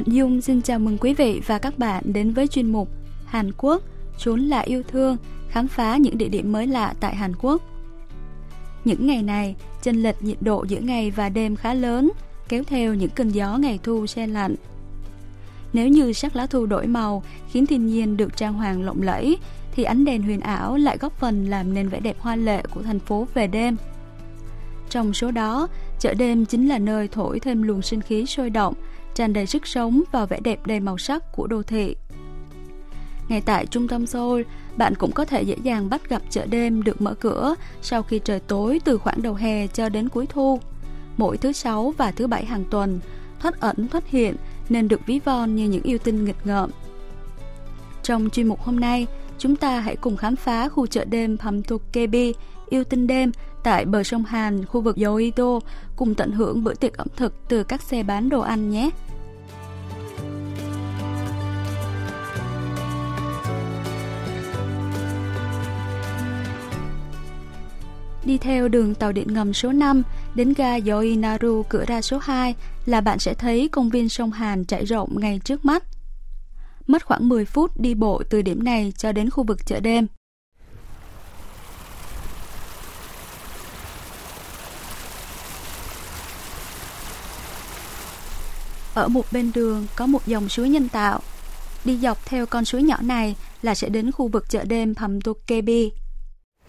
Hạnh Dung xin chào mừng quý vị và các bạn đến với chuyên mục Hàn Quốc, chốn là yêu thương, khám phá những địa điểm mới lạ tại Hàn Quốc. Những ngày này, chênh lệch nhiệt độ giữa ngày và đêm khá lớn, kéo theo những cơn gió ngày thu se lạnh. Nếu như sắc lá thu đổi màu khiến thiên nhiên được trang hoàng lộng lẫy, thì ánh đèn huyền ảo lại góp phần làm nên vẻ đẹp hoa lệ của thành phố về đêm. Trong số đó, chợ đêm chính là nơi thổi thêm luồng sinh khí sôi động, tràn đầy sức sống và vẻ đẹp đầy màu sắc của đô thị. Ngay tại trung tâm Seoul, bạn cũng có thể dễ dàng bắt gặp chợ đêm được mở cửa sau khi trời tối từ khoảng đầu hè cho đến cuối thu. Mỗi thứ sáu và thứ bảy hàng tuần, thoát ẩn thoát hiện nên được ví von như những yêu tinh nghịch ngợm. Trong chuyên mục hôm nay, chúng ta hãy cùng khám phá khu chợ đêm Pamtokebi, yêu tinh đêm tại bờ sông Hàn, khu vực Yoido, cùng tận hưởng bữa tiệc ẩm thực từ các xe bán đồ ăn nhé. Đi theo đường tàu điện ngầm số 5 đến ga Yoinaru cửa ra số 2 là bạn sẽ thấy công viên sông Hàn trải rộng ngay trước mắt. Mất khoảng 10 phút đi bộ từ điểm này cho đến khu vực chợ đêm. Ở một bên đường có một dòng suối nhân tạo. Đi dọc theo con suối nhỏ này là sẽ đến khu vực chợ đêm Pamtokebi.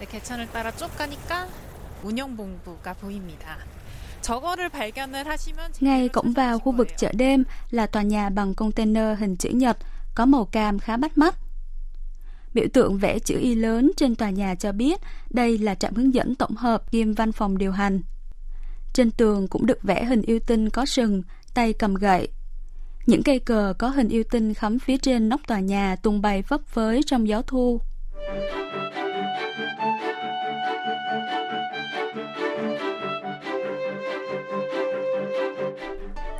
네, 개천을 따라 쭉 가니까 운영본부가 보입니다. Ngay cổng vào khu vực chợ đêm là tòa nhà bằng container hình chữ nhật, có màu cam khá bắt mắt. Biểu tượng vẽ chữ Y lớn trên tòa nhà cho biết đây là trạm hướng dẫn tổng hợp kiêm văn phòng điều hành. Trên tường cũng được vẽ hình yêu tinh có sừng, tay cầm gậy. Những cây cờ có hình yêu tinh khắm phía trên nóc tòa nhà tung bay phấp phới trong gió thu.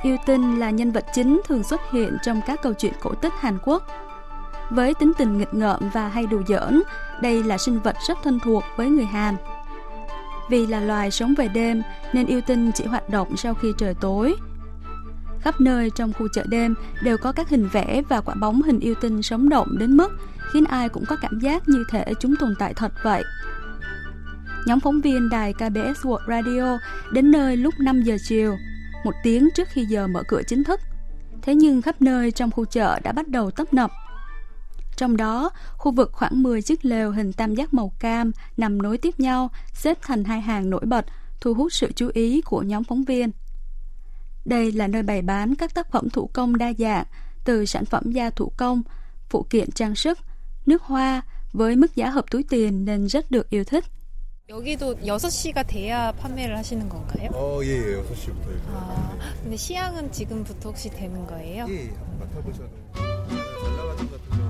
Yêu tinh là nhân vật chính thường xuất hiện trong các câu chuyện cổ tích Hàn Quốc. Với tính tình nghịch ngợm và hay đùa giỡn, đây là sinh vật rất thân thuộc với người Hàn. Vì là loài sống về đêm nên yêu tinh chỉ hoạt động sau khi trời tối. Khắp nơi trong khu chợ đêm đều có các hình vẽ và quả bóng hình yêu tinh sống động đến mức khiến ai cũng có cảm giác như thể chúng tồn tại thật vậy. Nhóm phóng viên đài KBS World Radio đến nơi lúc 5 giờ chiều một tiếng trước khi giờ mở cửa chính thức. Thế nhưng khắp nơi trong khu chợ đã bắt đầu tấp nập. Trong đó, khu vực khoảng 10 chiếc lều hình tam giác màu cam nằm nối tiếp nhau, xếp thành hai hàng nổi bật, thu hút sự chú ý của nhóm phóng viên. Đây là nơi bày bán các tác phẩm thủ công đa dạng, từ sản phẩm da thủ công, phụ kiện trang sức, nước hoa, với mức giá hợp túi tiền nên rất được yêu thích. 여기도 6시가 돼야 판매를 하시는 건가요? 어, 예, 예, 6시부터. 아, 근데 시향은 지금부터 혹시 되는 거예요? 예, 예, 맡아보셔도. 잘 나가는 것 같아요.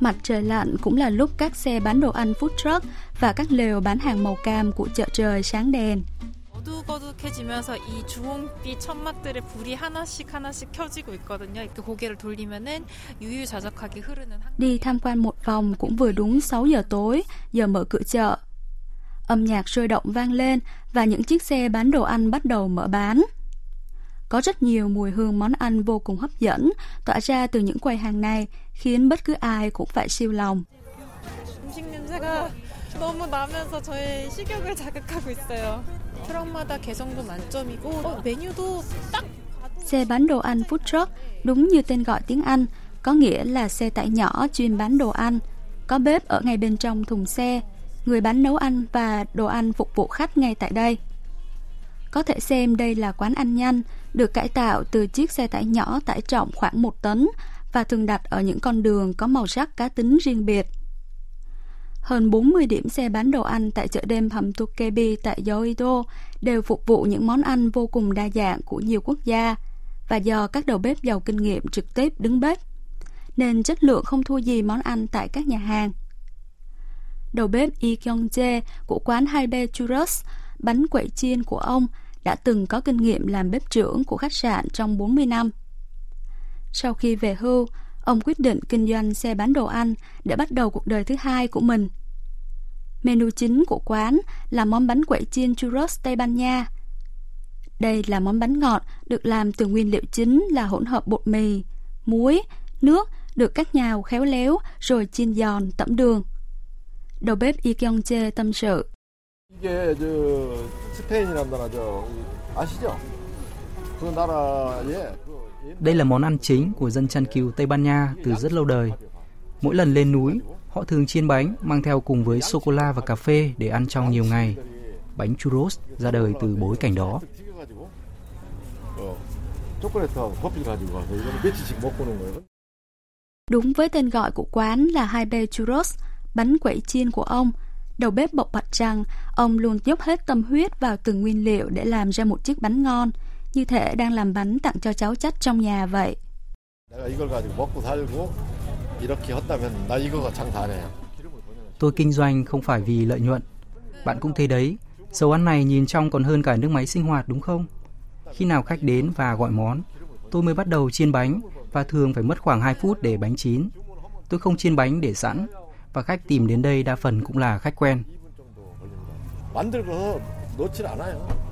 Mặt trời lặn cũng là lúc các xe bán đồ ăn food truck và các lều bán hàng màu cam của chợ trời sáng đèn. 어둑어둑해지면서 이 주홍빛 천막들의 불이 하나씩 하나씩 켜지고 있거든요. 이렇게 고개를 돌리면은 유유자적하게 흐르는 Đi tham quan một vòng cũng vừa đúng 6 giờ tối, giờ mở cửa chợ. Âm nhạc sôi động vang lên và những chiếc xe bán đồ ăn bắt đầu mở bán. Có rất nhiều mùi hương món ăn vô cùng hấp dẫn tỏa ra từ những quầy hàng này khiến bất cứ ai cũng phải siêu lòng. 음식 냄새가 너무 나면서 저의 식욕을 자극하고 있어요. 트럭마다 개성도 만점이고 어, 메뉴도 딱 Xe bán đồ ăn food truck đúng như tên gọi tiếng Anh, có nghĩa là xe tải nhỏ chuyên bán đồ ăn. Có bếp ở ngay bên trong thùng xe, người bán nấu ăn và đồ ăn phục vụ khách ngay tại đây. Có thể xem đây là quán ăn nhanh, được cải tạo từ chiếc xe tải nhỏ tải trọng khoảng 1 tấn và thường đặt ở những con đường có màu sắc cá tính riêng biệt. Hơn 40 điểm xe bán đồ ăn tại chợ đêm hầm tokebi tại Yoido đều phục vụ những món ăn vô cùng đa dạng của nhiều quốc gia và do các đầu bếp giàu kinh nghiệm trực tiếp đứng bếp, nên chất lượng không thua gì món ăn tại các nhà hàng. Đầu bếp Lee Kyung Jae của quán Haibe Churros, bánh quẩy chiên của ông đã từng có kinh nghiệm làm bếp trưởng của khách sạn trong 40 năm. Sau khi về hưu, ông quyết định kinh doanh xe bán đồ ăn để bắt đầu cuộc đời thứ hai của mình. Menu chính của quán là món bánh quẩy chiên churros Tây Ban Nha. Đây là món bánh ngọt được làm từ nguyên liệu chính là hỗn hợp bột mì, muối, nước được cắt nhào khéo léo rồi chiên giòn tẩm đường. Đầu bếp Lee Kyung Che tâm sự. Đây là món ăn chính của dân chăn cừu Tây Ban Nha từ rất lâu đời. Mỗi lần lên núi, họ thường chiên bánh mang theo cùng với sô cô la và cà phê để ăn trong nhiều ngày. Bánh churros ra đời từ bối cảnh đó. Đúng với tên gọi của quán là Hai Bê Churros, bánh quẩy chiên của ông, đầu bếp bộc bạch rằng ông luôn dốc hết tâm huyết vào từng nguyên liệu để làm ra một chiếc bánh ngon – như thể đang làm bánh tặng cho cháu chắt trong nhà vậy. 내가 이걸 가지고 먹고 살고 이렇게 했다면 나 이거가 장사네. Tôi kinh doanh không phải vì lợi nhuận. Bạn cũng thấy đấy, dầu ăn này nhìn trong còn hơn cả nước máy sinh hoạt đúng không? Khi nào khách đến và gọi món, tôi mới bắt đầu chiên bánh và thường phải mất khoảng 2 phút để bánh chín. Tôi không chiên bánh để sẵn và khách tìm đến đây đa phần cũng là khách quen. 만들고서 놓질 않아요.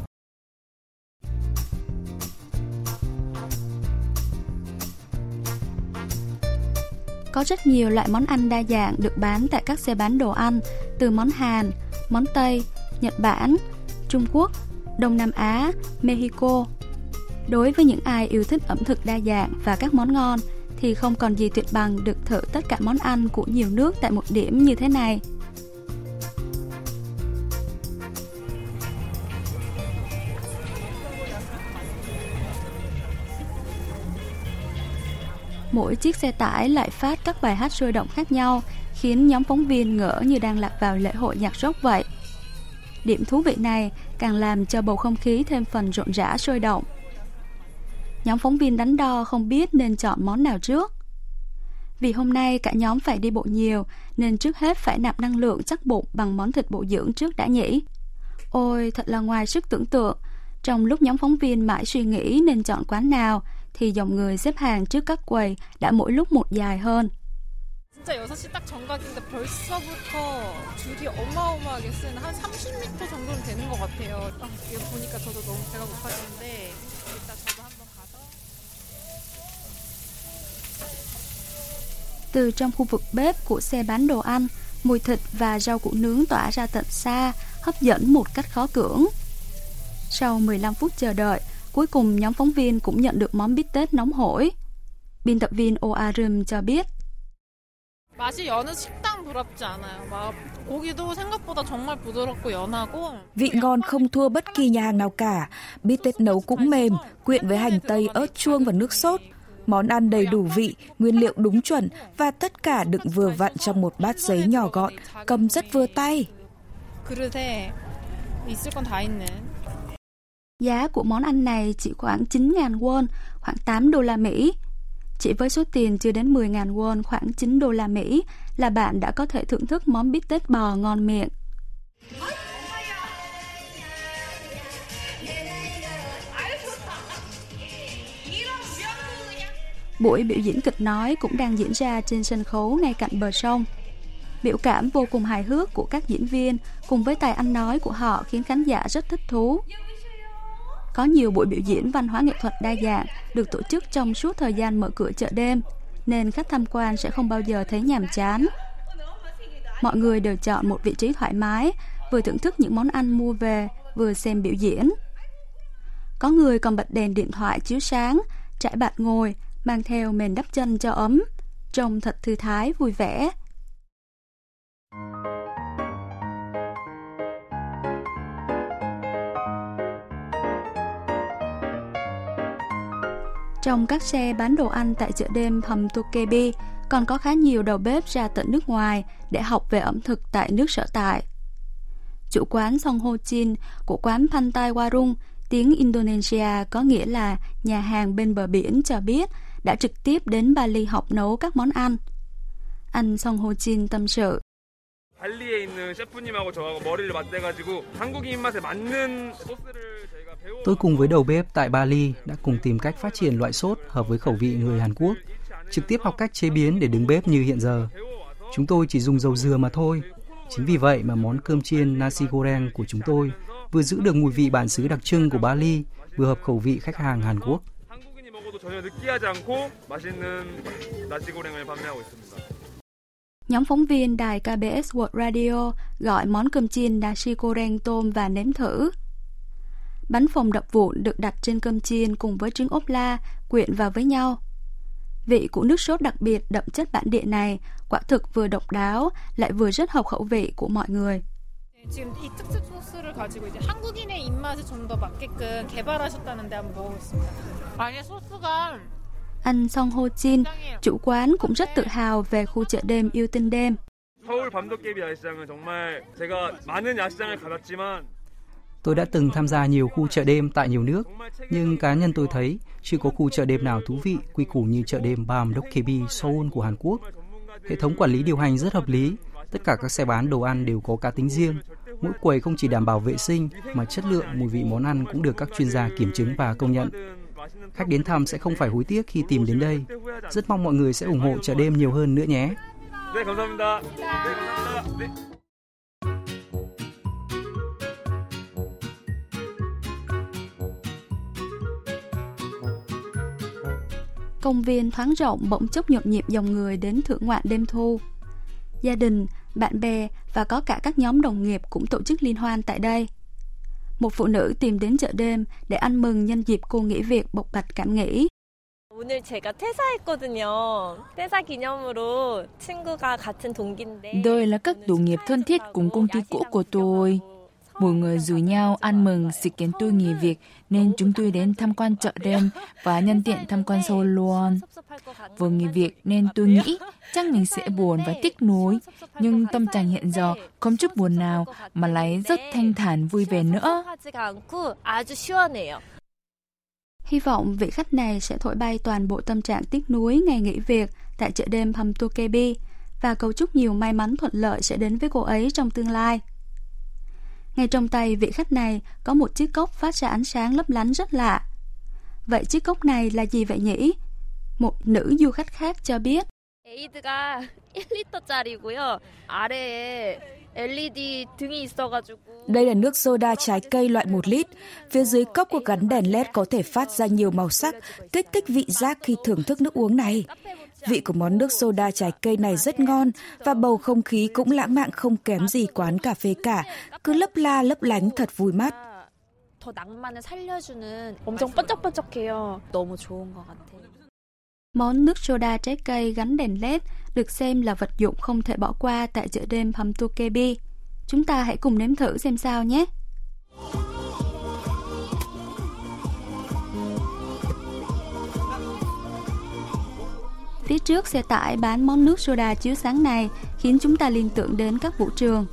Có rất nhiều loại món ăn đa dạng được bán tại các xe bán đồ ăn, từ món Hàn, món Tây, Nhật Bản, Trung Quốc, Đông Nam Á, Mexico. Đối với những ai yêu thích ẩm thực đa dạng và các món ngon, thì không còn gì tuyệt bằng được thử tất cả món ăn của nhiều nước tại một điểm như thế này. Mỗi chiếc xe tải lại phát các bài hát sôi động khác nhau, khiến nhóm phóng viên ngỡ như đang lạc vào lễ hội nhạc rock vậy. Điểm thú vị này càng làm cho bầu không khí thêm phần rộn rã sôi động. Nhóm phóng viên đắn đo không biết nên chọn món nào trước. Vì hôm nay cả nhóm phải đi bộ nhiều nên trước hết phải nạp năng lượng chắc bụng bằng món thịt bổ dưỡng trước đã nhỉ. Ôi, thật là ngoài sức tưởng tượng. Trong lúc nhóm phóng viên mãi suy nghĩ nên chọn quán nào thì dòng người xếp hàng trước các quầy đã mỗi lúc một dài hơn. 진짜 6시 딱 정각인데 벌써부터 줄이 어마어마하게 쓰는 한 30m 정도는 되는 것 같아요. 아, 이거 보니까 저도 너무 배가 고파지는데 일단 저도 한번 가서 Từ trong khu vực bếp của xe bán đồ ăn, mùi thịt và rau củ nướng tỏa ra tận xa, hấp dẫn một cách khó cưỡng. Sau 15 phút chờ đợi, Cuối cùng, nhóm phóng viên cũng nhận được món bít tết nóng hổi. Biên tập viên Oarim cho biết. Vị ngon không thua bất kỳ nhà hàng nào cả. Bít tết nấu cũng mềm, quyện với hành tây, ớt chuông và nước sốt. Món ăn đầy đủ vị, nguyên liệu đúng chuẩn và tất cả đựng vừa vặn trong một bát giấy nhỏ gọn, cầm rất vừa tay giá của món ăn này chỉ khoảng 9.000 won, khoảng 8 đô la Mỹ. Chỉ với số tiền chưa đến 10.000 won, khoảng 9 đô la Mỹ là bạn đã có thể thưởng thức món bít tết bò ngon miệng. Buổi biểu diễn kịch nói cũng đang diễn ra trên sân khấu ngay cạnh bờ sông. Biểu cảm vô cùng hài hước của các diễn viên cùng với tài ăn nói của họ khiến khán giả rất thích thú. Có nhiều buổi biểu diễn văn hóa nghệ thuật đa dạng được tổ chức trong suốt thời gian mở cửa chợ đêm, nên khách tham quan sẽ không bao giờ thấy nhàm chán. Mọi người đều chọn một vị trí thoải mái, vừa thưởng thức những món ăn mua về, vừa xem biểu diễn. Có người còn bật đèn điện thoại chiếu sáng, trải bạt ngồi, mang theo mền đắp chân cho ấm, trông thật thư thái vui vẻ. Trong các xe bán đồ ăn tại chợ đêm hầm Tokebi còn có khá nhiều đầu bếp ra tận nước ngoài để học về ẩm thực tại nước sở tại. Chủ quán Song Ho Chin của quán Pantai Warung, tiếng Indonesia có nghĩa là nhà hàng bên bờ biển cho biết đã trực tiếp đến Bali học nấu các món ăn. Anh Song Ho Chin tâm sự. 발리에 있는 셰프님하고 저하고 머리를 맞대가지고 한국인 입맛에 맞는 소스를 저희가 배워 Tôi cùng với đầu bếp tại Bali đã cùng tìm cách phát triển loại sốt hợp với khẩu vị người Hàn Quốc, trực tiếp học cách chế biến để đứng bếp như hiện giờ. Chúng tôi chỉ dùng dầu dừa mà thôi. Chính vì vậy mà món cơm chiên nasi goreng của chúng tôi vừa giữ được mùi vị bản xứ đặc trưng của Bali, vừa hợp khẩu vị khách hàng Hàn Quốc. Nhóm phóng viên đài KBS World Radio gọi món cơm chiên nasi goreng tôm và nếm thử. Bánh phồng đập vụn được đặt trên cơm chiên cùng với trứng ốp la quyện vào với nhau. Vị của nước sốt đặc biệt đậm chất bản địa này quả thực vừa độc đáo lại vừa rất hợp khẩu vị của mọi người. 지금 이 특색 소스를 가지고 이제 한국인의 입맛에 좀 더 맞게끔 개발하셨다는데 한번 먹어보겠습니다. 아니 소스가 Anh Song Ho Jin, chủ quán cũng rất tự hào về khu chợ đêm yêu tinh đêm. 서울 밤도깨비 야시장은 정말 제가 많은 야시장을 가봤지만 Tôi đã từng tham gia nhiều khu chợ đêm tại nhiều nước, nhưng cá nhân tôi thấy chưa có khu chợ đêm nào thú vị, quy củ như chợ đêm Bam Dokkebi Seoul của Hàn Quốc. Hệ thống quản lý điều hành rất hợp lý, tất cả các xe bán đồ ăn đều có cá tính riêng. Mỗi quầy không chỉ đảm bảo vệ sinh mà chất lượng, mùi vị món ăn cũng được các chuyên gia kiểm chứng và công nhận. Khách đến thăm sẽ không phải hối tiếc khi tìm đến đây. Rất mong mọi người sẽ ủng hộ chợ đêm nhiều hơn nữa nhé. 네 감사합니다. 네 감사합니다. 네. công viên thoáng rộng bỗng chốc nhộn nhịp dòng người đến thưởng ngoạn đêm thu. Gia đình, bạn bè và có cả các nhóm đồng nghiệp cũng tổ chức liên hoan tại đây. Một phụ nữ tìm đến chợ đêm để ăn mừng nhân dịp cô nghỉ việc bộc bạch cảm nghĩ. Tôi là các đồng nghiệp thân thiết cùng công ty cũ của tôi. Mọi người rủ nhau ăn mừng sự kiến tôi nghỉ việc nên chúng tôi đến tham quan chợ đêm và nhân tiện tham quan Seoul luôn. Vừa nghỉ việc nên tôi nghĩ chắc mình sẽ buồn và tiếc nuối, nhưng tâm trạng hiện giờ không chút buồn nào mà lại rất thanh thản vui vẻ nữa. Hy vọng vị khách này sẽ thổi bay toàn bộ tâm trạng tiếc nuối ngày nghỉ việc tại chợ đêm Hamtokebi và cầu chúc nhiều may mắn thuận lợi sẽ đến với cô ấy trong tương lai. Ngay trong tay vị khách này có một chiếc cốc phát ra ánh sáng lấp lánh rất lạ. Vậy chiếc cốc này là gì vậy nhỉ? Một nữ du khách khác cho biết. Đây là nước soda trái cây loại 1 lít. Phía dưới cốc của gắn đèn LED có thể phát ra nhiều màu sắc, kích thích vị giác khi thưởng thức nước uống này. Vị của món nước soda trái cây này rất ngon và bầu không khí cũng lãng mạn không kém gì quán cà phê cả, cứ lấp la lấp lánh thật vui mắt. Món nước soda trái cây gắn đèn LED được xem là vật dụng không thể bỏ qua tại chợ đêm Hamtukebi. Chúng ta hãy cùng nếm thử xem sao nhé! Phía trước xe tải bán món nước soda chiếu sáng này khiến chúng ta liên tưởng đến các vũ trường.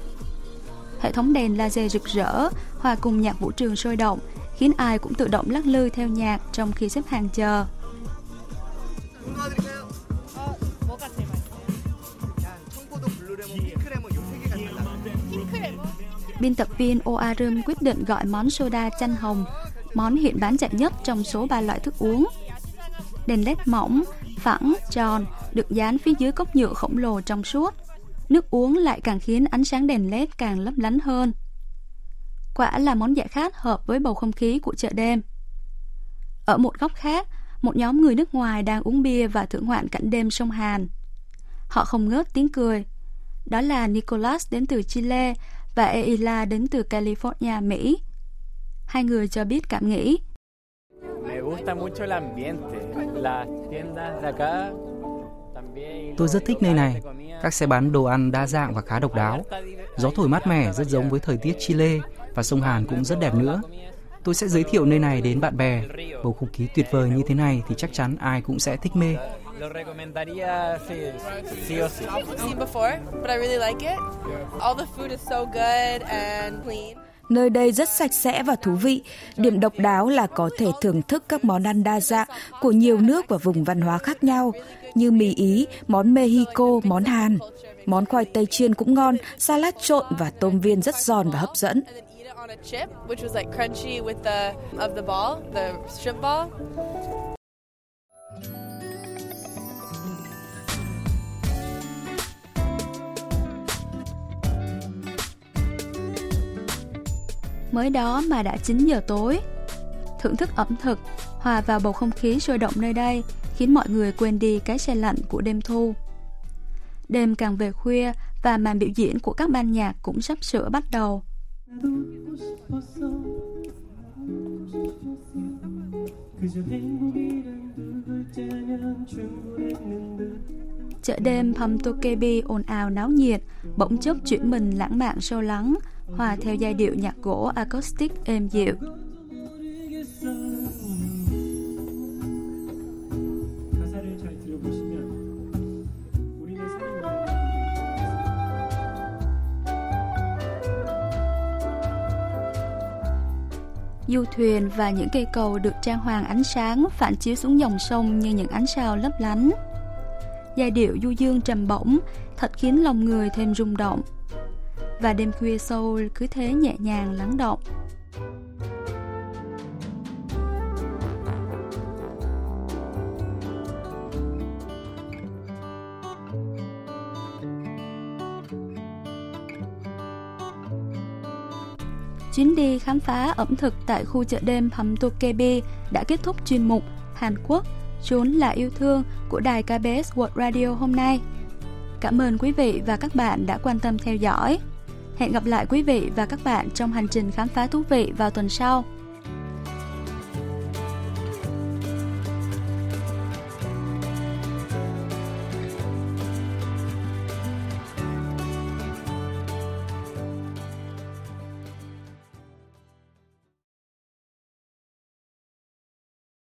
Hệ thống đèn laser rực rỡ, hòa cùng nhạc vũ trường sôi động, khiến ai cũng tự động lắc lư theo nhạc trong khi xếp hàng chờ. Biên tập viên Oarum quyết định gọi món soda chanh hồng, món hiện bán chạy nhất trong số ba loại thức uống Đèn led mỏng, phẳng, tròn, được dán phía dưới cốc nhựa khổng lồ trong suốt. Nước uống lại càng khiến ánh sáng đèn led càng lấp lánh hơn. Quả là món giải khát hợp với bầu không khí của chợ đêm. Ở một góc khác, một nhóm người nước ngoài đang uống bia và thưởng ngoạn cảnh đêm sông Hàn. Họ không ngớt tiếng cười. Đó là Nicholas đến từ Chile và Eila đến từ California, Mỹ. Hai người cho biết cảm nghĩ. Me gusta mucho el ambiente. Las tiendas de acá también. Tôi rất thích nơi này. Các xe bán đồ ăn đa dạng và khá độc đáo. Gió thổi mát mẻ rất giống với thời tiết Chile và sông Hàn cũng rất đẹp nữa. Tôi sẽ giới thiệu nơi này đến bạn bè. Bầu không khí tuyệt vời như thế này thì chắc chắn ai cũng sẽ thích mê. Lo recomendaría sí, sí o sí. I've seen before, but I really like it. All the food is so good and clean. Nơi đây rất sạch sẽ và thú vị. Điểm độc đáo là có thể thưởng thức các món ăn đa dạng của nhiều nước và vùng văn hóa khác nhau, như mì Ý, món Mexico, món Hàn. Món khoai tây chiên cũng ngon, salad trộn và tôm viên rất giòn và hấp dẫn. On a chip, which was like crunchy with the of the ball, the shrimp ball. Mới đó mà đã 9 giờ tối. Thưởng thức ẩm thực, hòa vào bầu không khí sôi động nơi đây, khiến mọi người quên đi cái xe lạnh của đêm thu. Đêm càng về khuya và màn biểu diễn của các ban nhạc cũng sắp sửa bắt đầu. Chợ đêm Pamtokebi ồn ào náo nhiệt, bỗng chốc chuyển mình lãng mạn sâu lắng, hòa theo giai điệu nhạc gỗ acoustic êm dịu. Du thuyền và những cây cầu được trang hoàng ánh sáng phản chiếu xuống dòng sông như những ánh sao lấp lánh. Giai điệu du dương trầm bổng thật khiến lòng người thêm rung động. Và đêm khuya Seoul cứ thế nhẹ nhàng lắng động. Chuyến đi khám phá ẩm thực tại khu chợ đêm Pamtokebi đã kết thúc chuyên mục Hàn Quốc, chốn là yêu thương của đài KBS World Radio hôm nay. Cảm ơn quý vị và các bạn đã quan tâm theo dõi. Hẹn gặp lại quý vị và các bạn trong hành trình khám phá thú vị vào tuần sau.